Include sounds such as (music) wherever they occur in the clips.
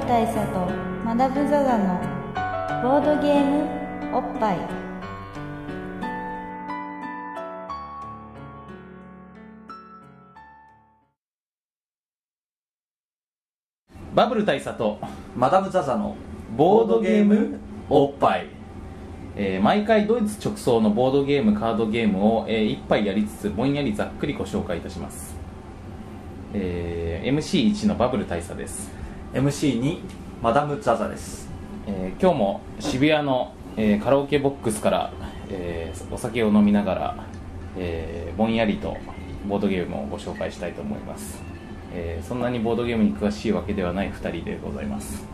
ル大佐とマダム・ザ・ザのボードゲームおっぱい。バブル大佐とマダム・ザ・ザのボードゲームおっぱい、えー毎回ドイツ直送のボードゲームカードゲームを、えー一杯やりつつぼんやりざっくりご紹介いたします、えー MC1 のバブル大佐です、MC にマダム・ザ・ザです。えー今日も渋谷の、えーカラオケボックスから、えーお酒を飲みながら、えーぼんやりとボードゲームをご紹介したいと思います、えーそんなにボードゲームに詳しいわけではない2人でございます。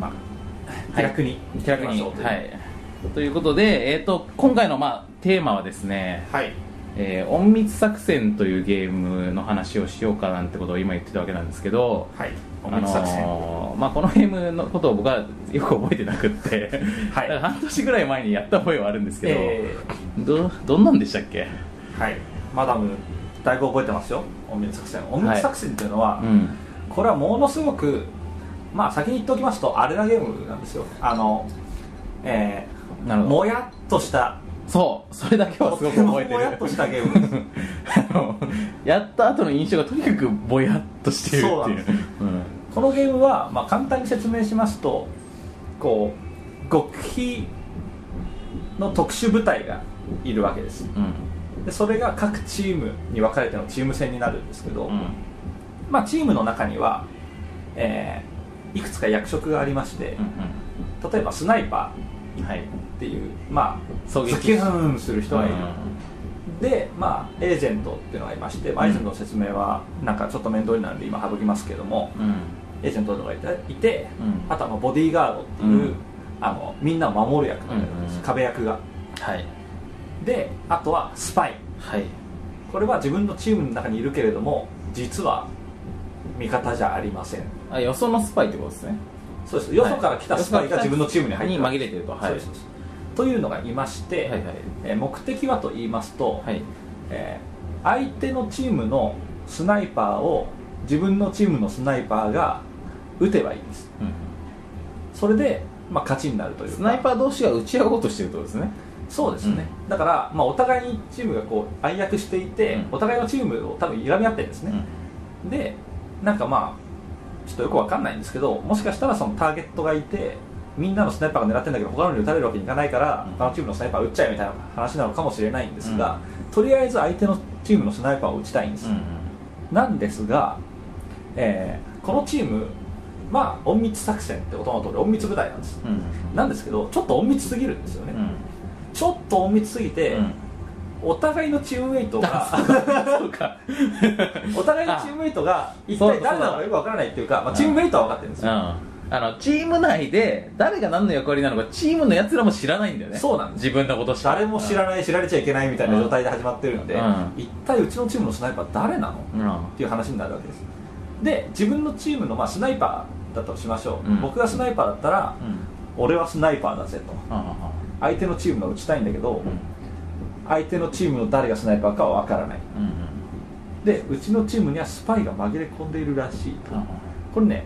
まあはい。気楽に気楽に。はい。ということで、えー、と今回の、まあ、テーマはですねはい。えー隠密作戦というゲームの話をしようかなんてことを今言ってたわけなんですけど、はいあのーまあ、このゲームのことを僕はよく覚えてなくって、はい。だから半年ぐらい前にやった覚えはあるんですけど、えどどんなんでしたっけ、ーはい。マダムだいぶ覚えてますよ隠密作戦。隠密作戦っていうのは、うん、これはものすごくまあ先に言っておきますとあれなゲームなんですよ。あのえー、なるほど。もやっとしたそう。それだけはすごく覚えてもやっるとしたゲーム。(laughs) ですやった後の印象がとにかくぼやっとしているっていう。そうなんですうんこのゲームは、まあ、簡単に説明しますとこう極秘の特殊部隊がいるわけです。うん。でそれが各チームに分かれてのチーム戦になるんですけど、うん。まあ、チームの中には、えーいくつか役職がありまして例えばスナイパうんはいーっていう、まあ、狙撃ズキュンする人がいる、うで、まあ、エージェントっていうのがいまして、まあエージェントの説明はなんかちょっと面倒になるんで今省きますけども、んうんエージェントとかいてあとはまあボディーガードっていう、うん。あのみんなを守る役がいるんです、壁役が。はい。であとはスパイ。はい。これは自分のチームの中にいるけれども実は味方じゃありません。あよそのスパイってことですね。そうです。よそから来たスパイが自分のチームに入って紛れてると。はい。そうですそうです。というのがいまして、はいはい。えー目的はと言いますと、はい。えー相手のチームのスナイパーを自分のチームのスナイパーが撃てばいいんです。うん。それで、まあ、勝ちになるというか。スナイパー同士が打ち合おうとしてるとですね。そうですね、だから、まあ、お互いにチームがこう暗躍していて、うん。お互いのチームを多分いがみ合ってるんですね、でなんかまあちょっとよくわかんないんですけどもしかしたらそのターゲットがいてみんなのスナイパーが狙ってるんだけど他のに撃たれるわけにいかないから、うん。他のチームのスナイパー撃っちゃえみたいな話なのかもしれないんですが、とりあえず相手のチームのスナイパーを撃ちたいんです、うんうん。なんですが、えーこのチームまあ隠密作戦って音の通り隠密部隊なんです。うんうんなんですけどちょっと隠密すぎるんですよね、うん。ちょっと隠密すぎて、うん。お互いのチームメイトが (laughs) お互いのチームメイトが一体誰なのかよくわからないっていうか、まあ、チームメイトは分かってるんですうん。よ、あのチーム内で誰が何の役割なのかチームのやつらも知らないんだよね。そうなんです。自分のことしか。誰も知らない知られちゃいけないみたいな状態で始まってるんで、うん。一体うちのチームのスナイパー誰なの？うん。っていう話になるわけです。で自分のチームの、まあ、スナイパーだとしましょう、うん。僕がスナイパーだったら、うん。俺はスナイパーだぜと。うん相手のチームの撃ちたいんだけど、うん。相手のチームの誰がスナイパーかは分からない。うんでうちのチームにはスパイが紛れ込んでいるらしいと。うんこれね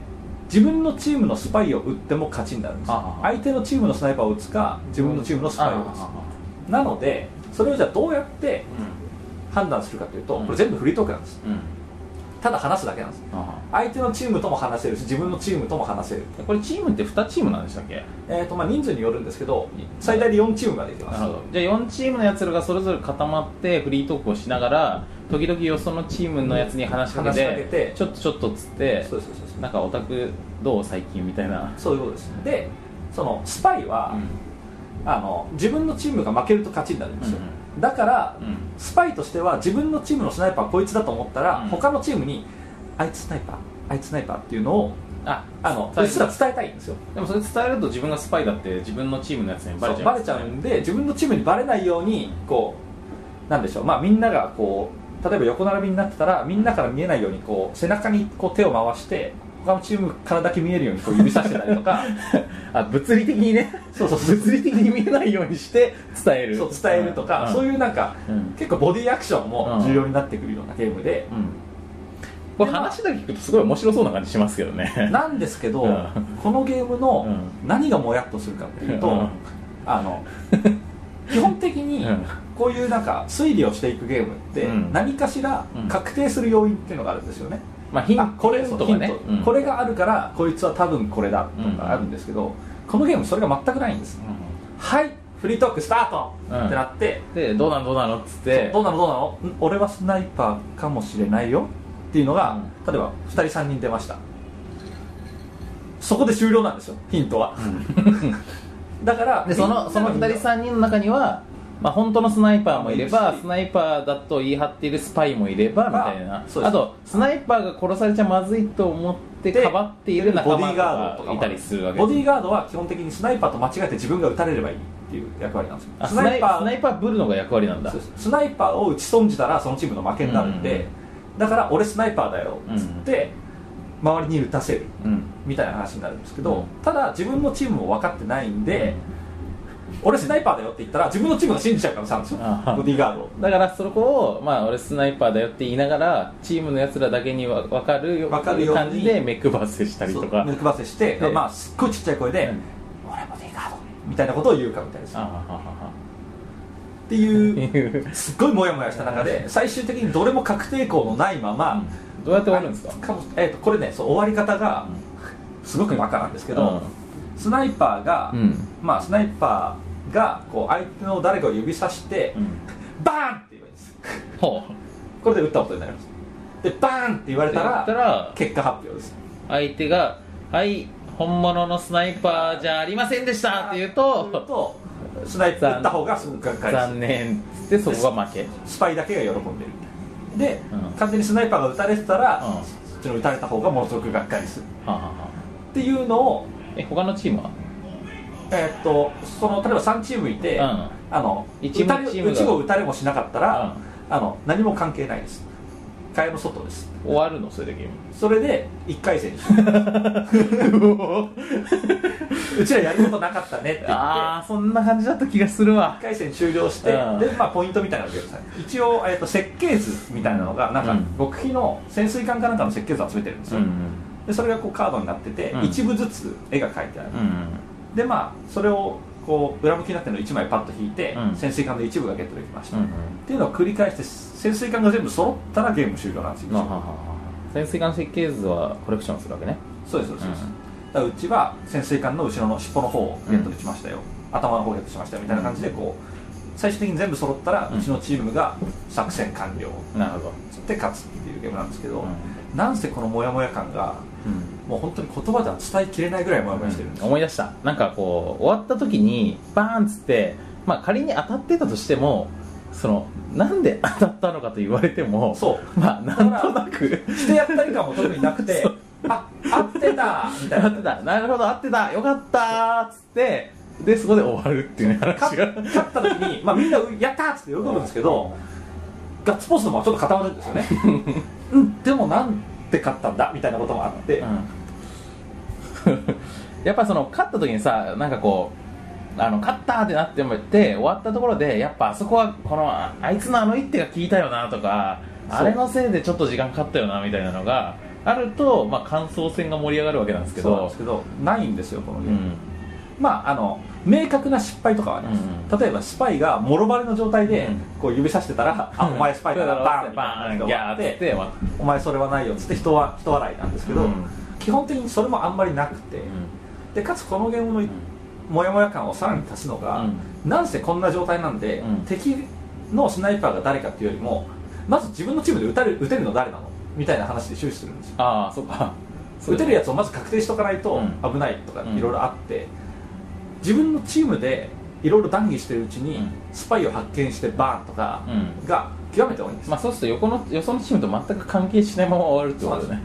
自分のチームのスパイを撃っても勝ちになるんです相手のチームのスナイパーを撃つか自分のチームのスパイを撃つなのでそれをじゃあどうやって判断するかというとうん。これ全部フリートークなんですただ話すだけなんです。相手のチームとも話せるし自分のチームとも話せる。これチームって2チームなんでしたっけ？えーとまあ人数によるんですけど最大で4チームまでいきます。なるほど。じゃあ4チームのやつらがそれぞれ固まってフリートークをしながら時々よそのチームのやつに話しかけて,、話しかけてちょっとちょっとっつってそうそうです。なんかオタクどう最近みたいな。そういうことです。でそのスパイは、あの自分のチームが負けると勝ちになるんですよ、だから、うん。スパイとしては自分のチームのスナイパーはこいつだと思ったら、うん。他のチームにあいつスナイパーあいつスナイパーっていうのをああのうっすら伝えたいんですよ。でもそれ伝えると自分がスパイだって自分のチームのやつにバレちゃうそうバレちゃうんで自分のチームにバレないようにこうなんでしょう、まあ、みんながこう例えば横並びになってたらみんなから見えないようにこう背中にこう手を回して他のチームからだけ見えるようにこう指さしてたりとか (laughs) あ物理的にね。そうそう物理的に見えないようにして伝える。そう伝えるとか、そうういうなんか、ん、うん。結構ボディアクションも重要になってくるようなゲームで、うん。これ話だけ聞くとすごい面白そうな感じしますけどね。なんですけど、うん。このゲームのう何がもやっとするかっていうと、うん。あの (laughs) 基本的にうん。こういうなんか推理をしていくゲームってうん。何かしらうん。確定する要因っていうのがあるんですよね、まあヒンあこれヒントがね。これがあるからこいつは多分これだとかあるんですけど、このゲームそれが全くないんです、はいフリートークスタート、うん。ってなって。でどうなのどうなの？っつって。どうなの？どうなの？ん俺はスナイパーかもしれないよ。っていうのが、例えば2人3人出ました。そこで終了なんですよヒントは、(laughs) (laughs) だからでそのその2人3人の中には、まあ、本当のスナイパーもいればスナイパーだと言い張っているスパイもいればみたいな。あとスナイパーが殺されちゃまずいと思ってでかばっている仲間ボディーガードとかもがいたりするわけボディーガードは基本的にスナイパーと間違えて自分が撃たれればいいっていう役割なんですよ。あスナイパースナイパーブルのが役割なんだ。スナイパーを打ち損じたらそのチームの負けになるんで、だから俺スナイパーだよっつって、周りに打たせるうん。みたいな話になるんですけど、うん。ただ自分のチームも分かってないんで、俺スナイパーだよって言ったら自分のチームが信じちゃうからさんですよボディーガードを。だからそこを、まあ、俺スナイパーだよって言いながらチームのやつらだけには分かるよ分かるように感じで目配せしたりとか。目配せして、でまあ、すっごいちっちゃい声で、うん。俺ボディーガードみたいなことを言うかみたいですっていう (laughs) すっごいモヤモヤした中で最終的にどれも確定校のないまま、どうやって終わるんですか？えー、とこれねそう終わり方がすごくバカなんですけど、スナイパーが、うん。まあ、スナイパーがこう相手の誰かを指さして、うん。バーンって言えばいいです。ほこれで撃ったことになります。でバーンって言われたらら結果発表です。相手が「はい本物のスナイパーじゃありませんでした」って言うととスナイパー撃った方がすごくがっかりす。る残念っつってそこが負け。スパイだけが喜んでる。で、うん。完全にスナイパーが撃たれてたら、うん。そっちの撃たれた方がものすごくがっかりする。っていうのをえ他のチームは？えーっとその例えば3チームいて、うん。あの一撃たれチームが。撃ちも撃たれもしなかったら、あの何も関係ないです。蚊帳の外です。終わるの？それでゲーム。それで1回戦にう。(laughs) (laughs) ちらやることなかったねって言ってああそんな感じだった気がするわ。1回戦終了して、うん。で、まあ、ポイントみたいなのが出るんですね一応、えー、と設計図みたいなのがなんか、うん。極秘の潜水艦かなんかの設計図を集めてるんですよ、うんでそれがこうカードになってて、うん。一部ずつ絵が描いてある、うんでまあそれをこう裏向きになってるのを1枚パッと引いて、うん。潜水艦の一部がゲットできました、うんっていうのを繰り返して潜水艦が全部揃ったらゲーム終了なんですよ、潜水艦設計図はコレクションするわけね。そうですそうです、うんだからうちは潜水艦の後ろの尻尾の方をゲットできましたよ、頭の方をゲットしましたよみたいな感じでこう最終的に全部揃ったら、ううん。ちのチームが作戦完了。なるほど。つって勝つっていうゲームなんですけど、うなんせこのモヤモヤ感がもう本当に言葉では伝えきれないぐらいモヤモヤしてるんですよ、思い出した。なんかこう終わった時にバーンっつって、まあ、仮に当たってたとしてもそのなんで当たったのかと言われてもそう。まあなんとなく。してやったり感も特になくて (laughs) あ合ってたみたいな。合ってた。なるほど合ってた。よかったーっつってでそこで終わるっていうね話勝が勝った時に、まあ、みんな「やった!」っつって喜ぶんですけどガッツポーズのままちょっと固まるんですよね。(laughs) うんでもなんで勝ったんだみたいなこともあって、うん。(laughs) やっぱその勝った時にさなんかこうあの勝ったってなってもって終わったところでやっぱあそこはこのああいつのあの一手が効いたよなとかあれのせいでちょっと時間かかったよなみたいなのがあると、まあ、感想戦が盛り上がるわけなんですけど。そうなんですけどないんですよこのゲーム、うん。まああの明確な失敗とかはあります、うん。例えばスパイがもろバレの状態でうん。こう指さしてたら「あお前スパイだなバーン!」バーンってて終わっお前それはないよ」っつって人は人笑いなんですけど、うん。基本的にそれもあんまりなくて、でかつこのゲームのモヤモヤ感をさらに足すのが、なんせこんな状態なんで、うん。敵のスナイパーが誰かっていうよりもまず自分のチームで撃たれ撃てるの誰なの？みたいな話で終始するんですよ。ああそうか。撃てるやつをまず確定しとかないとうん。危ないとかうん。いろいろあって、自分のチームでいろいろ談義してるうちに、うん。スパイを発見してバーンとかうん。が極めて多いんです、まあそうすると横のよそのチームと全く関係しないまま終わるってことだよね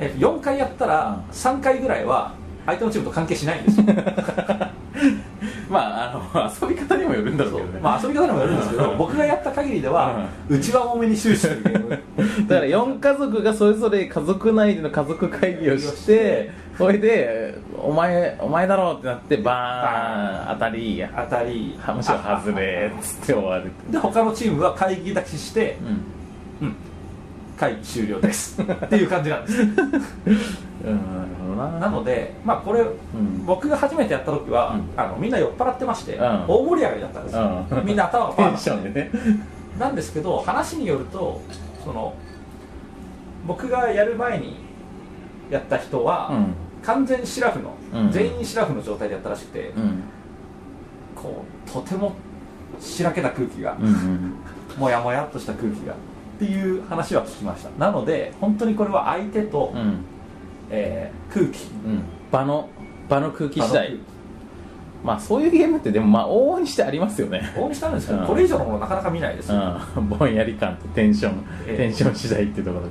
えっと4回やったら3回ぐらいは相手のチームと関係しないんですよ (laughs) まああの遊び方にもよるんだろうけどね。まあ遊び方にもよるんですけど僕がやった限りでは、うちは多めに終始 (laughs) だから4家族がそれぞれ家族内での家族会議をして (laughs) それでお前お前だろうってなってバーン当たり。当たり。むしろ外れっつって終わる。で他のチームは会議だけしてうん会議終了です。っていう感じなんです。うんなので、まあ、これ、ん。僕が初めてやった時は、うん。あのみんな酔っ払ってまして、うん。大盛り上がりだったんですよ、うん。みんな頭がパテン。ーンションでね。なんですけど話によるとその僕がやる前にやった人は、うん。完全シラフの、うん。全員シラフの状態でやったらしくて、うん。こうとてもしらけた空気が、もやもやっとした空気がっていう話は聞きました。なので本当にこれは相手と、うん。えー空気。うん。場の場の空気次第。まあそういうゲームってでもまあ往々にしてありますよね。大にしたんですけど、うん。これ以上のものなかなか見ないです。よ、うん。ぼんやり感とテンション、ええテンション次第っていうところ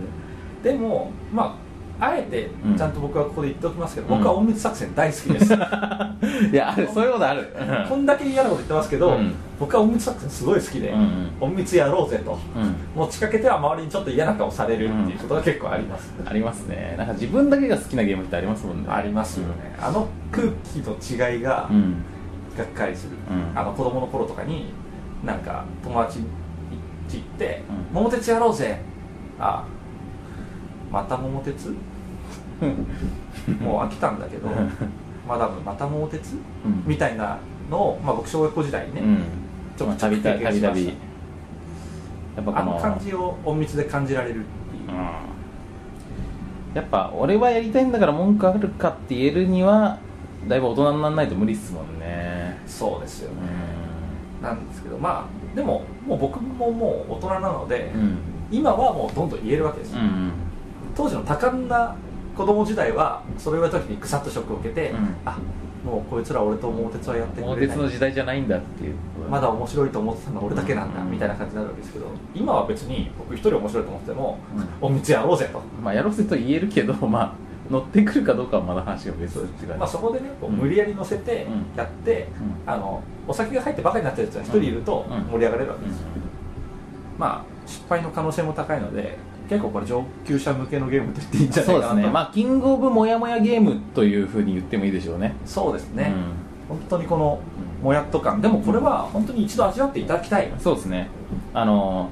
で。でもまああえてうん。ちゃんと僕はここで言っておきますけど、うん。僕は隠密作戦大好きです、(laughs) いやあるそういうことある。こんだけ嫌なこと言ってますけど、うん。僕は隠密作戦すごい好きで、うん隠密やろうぜと。うん。持ちかけては周りにちょっと嫌な顔されるっていうことが結構あります、ありますね。なんか自分だけが好きなゲームってありますもんね。ありますよね、あの空気の違いががっかりする、うん。あの子供の頃とかになんか友達行って「うん。桃鉄やろうぜ」あまた桃鉄？(laughs) もう飽きたんだけど (laughs) まだまた桃鉄？うん。みたいなのを、まあ、僕小学校時代にね、うん。ちょっと経験しました。びやっぱこあのの感じを隠密で感じられるっていう、うん。やっぱ俺はやりたいんだから文句あるかって言えるにはだいぶ大人にならないと無理っすもんね。そうですようね、なんですけどまあでももう僕ももう大人なので、んうん。今はもうどんどん言えるわけですよ、うん。当時の多感な子供時代はそれを言われた時にぐさっとショックを受けて、うん。あもうこいつら俺と桃鉄はやってく桃鉄れない。の時代じゃないんだっていう。まだ面白いと思ってたのは俺だけなんだ、うん。みたいな感じになるわけですけど今は別に僕一人面白いと思ってても「隠密やろうぜ」と、まあやろうぜと言えるけど (laughs) まあ乗ってくるかどうかはまだ話が別って感じ。まあ、そこでねこううん。無理やり乗せてうん。やって、うあのお酒が入ってバカになってるやつが一人いるとうん。盛り上がれるわけですよ、まあ失敗の可能性も高いので結構これ上級者向けのゲームと言っていいんじゃないそうかなと。ですね。まあキングオブモヤモヤゲームというふうに言ってもいいでしょうね。そうですね、本当にこのもやっと感。でもこれは本当に一度味わっていただきたい、うんそうですね。あの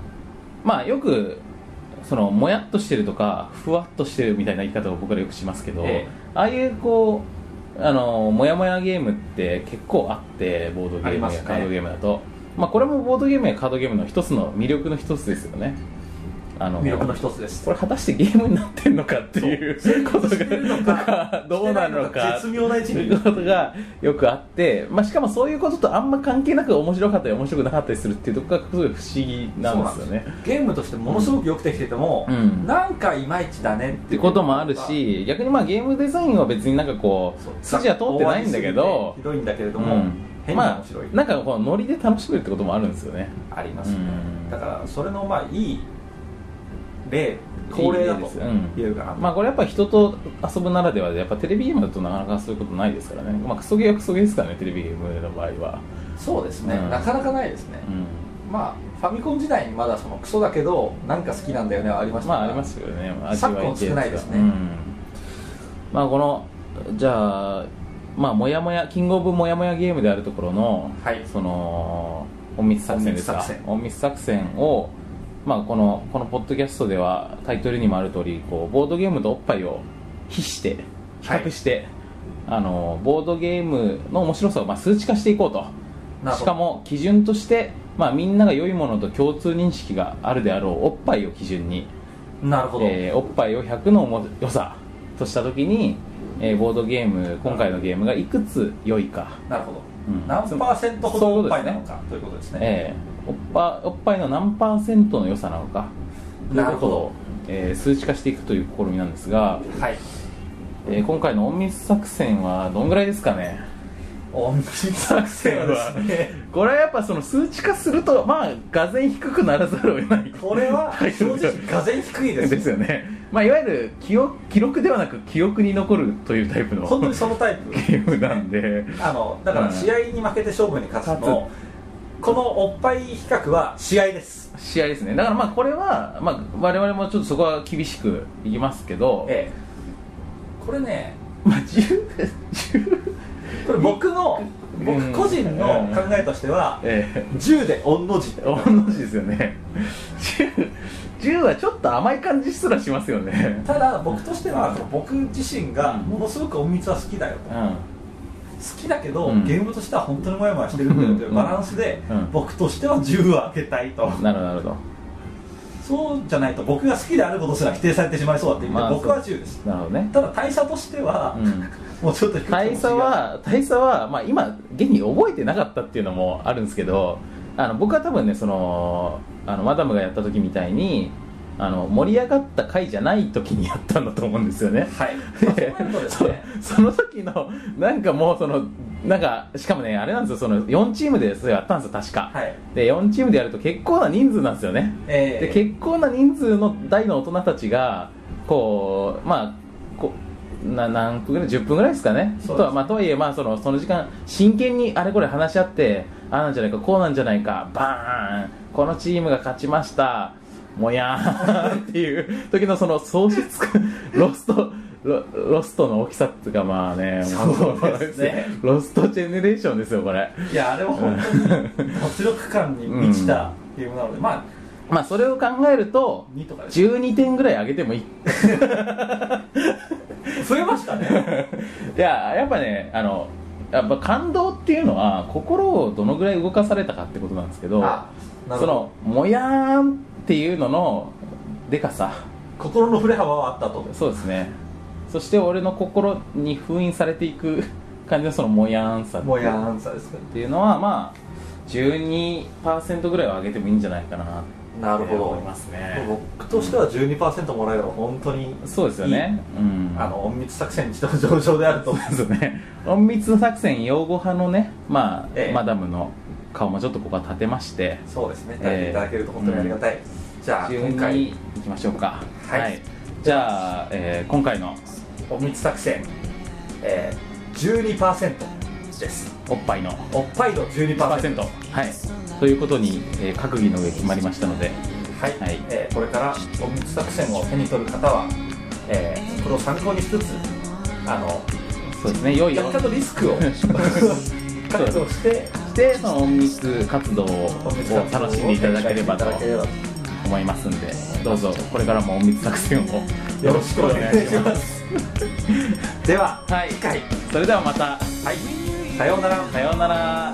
まあよくそのもやっとしてるとかふわっとしてるみたいな言い方を僕らよくしますけど、ええ。ああいうこうあのもやもやゲームって結構あってボードゲームやカードゲームだと、まあ、これもボードゲームやカードゲームの一つの魅力の一つですよねあの魅力の一つです。これ果たしてゲームになってんのかっていうことがかどうなるのか。絶妙な位置にことがよくあって、まあ、しかもそういうこととあんま関係なく面白かったり面白くなかったりするっていうところがすごい不思議なんですよね。ゲームとしてものすごくよくできてても、うん。なんかいまいちだねっっててこともあるし逆にまあゲームデザインは別になんかこそう。う筋は通ってないんだけどひどいんだけれども、うん。ま面白い、あなんかこうノリで楽しめるってこともあるんですよね。ありますね、うん。だからそれのまあいい例恒例だといい例ですうんまあこれやっぱ人と遊ぶならではでやっぱテレビゲームだとなかなかそういうことないですからね。まあクソゲーはクソゲーですからねテレビゲームの場合は。そうですね、うん。なかなかないですね、うん。まあファミコン時代にまだそのクソだけどなんか好きなんだよねはありましたまあありますよね。昨今少ないですね。うん。まあこのじゃあまあもやもやキングオブもやもやゲームであるところの、はい。その隠密作戦ですか？隠密作戦をまあこのこのポッドキャストではタイトルにもある通りこうボードゲームとおっぱいを比して比較して、あのボードゲームの面白さをまあ数値化していこうと。しかも基準として、まあ、みんなが良いものと共通認識があるであろうおっぱいを基準に、なるほど、えーおっぱいを100のも良さとした時に、えーボードゲーム今回のゲームがいくつ良いか、なるほど、うん。何パーセントほどおっぱいなのかということですね。えーおっぱおっぱいの何パーセントの良さなのか。というなるほど。ことを、えー数値化していくという試みなんですが、はい。えー今回の隠密作戦はどんぐらいですかね？隠密作戦はですね。これはやっぱその数値化するとまあがぜん低くならざるを得ない。これは正直がぜん低いですですよね、まあ、いわゆる記憶記録ではなく記憶に残るというタイプの本当にそのタイプ。ゲームなんで。あのだから試合に負けて勝負に勝つの、このおっぱい比較は試合です。試合ですね。だからまあこれは、まあ、我々もちょっとそこは厳しくいきますけど、ええ。これねまあ10 10これ僕のうん。僕個人の考えとしてはえ10で御の字。え同じですよね。10 10はちょっと甘い感じすらしますよね。ただ僕としては僕自身がものすごく隠密は好きだよと、うん。好きだけど、うん。ゲームとしては本当にモヤモヤしてるんだよというバランスで、うん。僕としては10は開けたいと、なるほどそうじゃないと僕が好きであることすら否定されてしまいそうだって意味で、まあ僕は10です。なるほどね。ただ大差としては、うん。もうちょっと低いかもしれない大差は大差は、まあ、今現に覚えてなかったっていうのもあるんですけどあの僕は多分ねそのあのマダムがやった時みたいにあの盛り上がった回じゃない時にやったんだと思うんですよね。はい、(laughs) まあ、そうなるとですね。そその時のなんかもうそのなんかしかもねあれなんですよ。その4チームでそれやったんですよ確か、はい。で4チームでやると結構な人数なんですよね。えーで結構な人数の大の大人たちがこうまあこうな何分ぐらい10分ぐらいですかね。とはまあ、とはいえ、まあ、そのその時間真剣にあれこれ話し合ってああなんじゃないかこうなんじゃないかバーンこのチームが勝ちましたもやーんっていう時のその喪失感ロストロロストの大きさっていうかまあねそうですね。ロストジェネレーションですよこれ。いやあれは本当に脱力感に満ちたゲームなので、まあまあそれを考えると2とかです12点ぐらい上げてもいい。増えましたね。(laughs) いややっぱねあのやっぱ感動っていうのは心をどのぐらい動かされたかってことなんですけど。そのもやーんっていうののでかさ。心の振れ幅はあったと。そうですね。そして俺の心に封印されていく感じのそのもやーんさ。もやーんさですね。っていうのはまあ12%ぐらいは上げてもいいんじゃないかななるほど。思いますね。僕としては12%もらえれば本当にそうですよね。うん。あの隠密作戦にしても上々であると。そうですね。隠密作戦擁護派のね、まあええ。マダムの顔もちょっとここは立てましてそうですね。ええやっていただけると本当にありがたい、じゃあ今12回いきましょうか。はい。じゃあ、えー今回の隠密作戦、えー、12%です。おっぱいの。おっぱい度12% 12%はい。ということに、えー閣議の上決まりましたので。はい、はい。えーこれから隠密作戦を手に取る方は、えーこれを参考にしつつあのそうですね。良い若干のリスクを (laughs) 覚悟してでその隠密活動を隠密活動を楽しんでいただければと思いますんでどうぞこれからも隠密作戦をよろしくお願いします。(laughs) でははいそれではまた。はい。さようなら。さようなら